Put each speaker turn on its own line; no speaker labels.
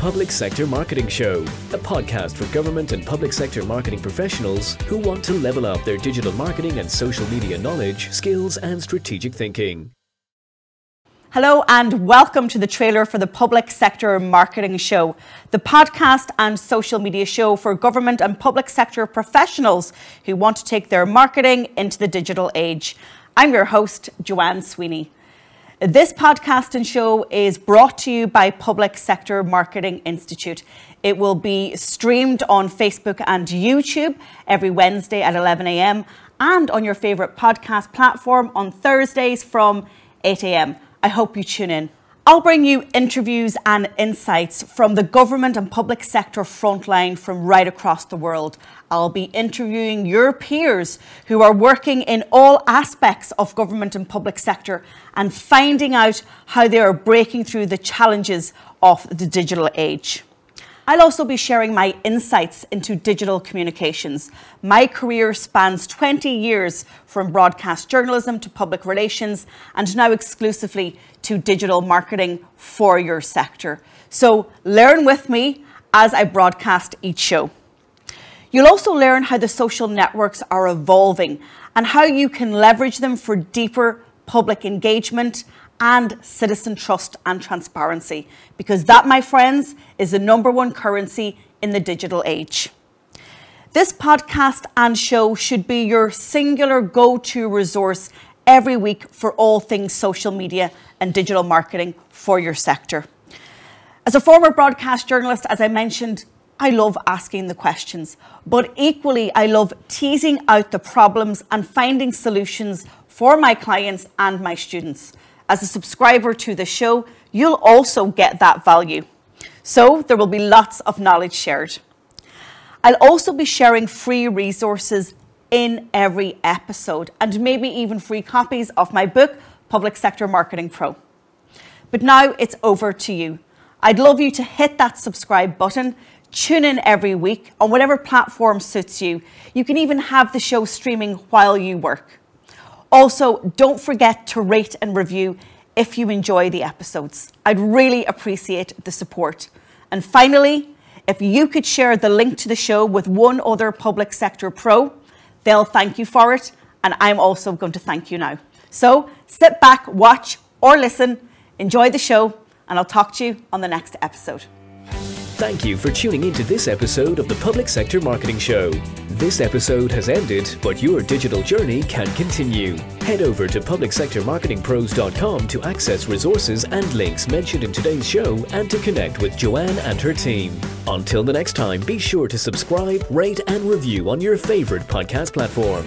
Public Sector Marketing Show, a podcast for government and public sector marketing professionals who want to level up their digital marketing and social media knowledge, skills, and strategic thinking.
Hello and welcome to the trailer for the Public Sector Marketing Show, the podcast and social media show for government and public sector professionals who want to take their marketing into the digital age. I'm your host, Joanne Sweeney. This podcast and show is brought to you by Public Sector Marketing Institute. It will be streamed on Facebook and YouTube every Wednesday at 11 a.m. and on your favourite podcast platform on Thursdays from 8 a.m. I hope you tune in. I'll bring you interviews and insights from the government and public sector frontline from right across the world. I'll be interviewing your peers who are working in all aspects of government and public sector and finding out how they are breaking through the challenges of the digital age. I'll also be sharing my insights into digital communications. My career spans 20 years from broadcast journalism to public relations and now exclusively to digital marketing for your sector. So learn with me as I broadcast each show. You'll also learn how the social networks are evolving and how you can leverage them for deeper public engagement and citizen trust and transparency. Because that, my friends, is the number one currency in the digital age. This podcast and show should be your singular go to resource every week for all things social media and digital marketing for your sector. As a former broadcast journalist, as I mentioned, I love asking the questions, but equally, I love teasing out the problems and finding solutions for my clients and my students as a subscriber to the show, you'll also get that value. So there will be lots of knowledge shared. I'll also be sharing free resources in every episode and maybe even free copies of my book, Public Sector Marketing Pro. But now it's over to you. I'd love you to hit that subscribe button, tune in every week on whatever platform suits you. You can even have the show streaming while you work. Also, don't forget to rate and review if you enjoy the episodes. I'd really appreciate the support. And finally, if you could share the link to the show with one other public sector pro, they'll thank you for it. And I'm also going to thank you now. So sit back, watch, or listen, enjoy the show, and I'll talk to you on the next episode.
Thank you for tuning into this episode of the Public Sector Marketing Show. This episode has ended, but your digital journey can continue. Head over to publicsectormarketingpros.com to access resources and links mentioned in today's show and to connect with Joanne and her team. Until the next time, be sure to subscribe, rate, and review on your favorite podcast platform.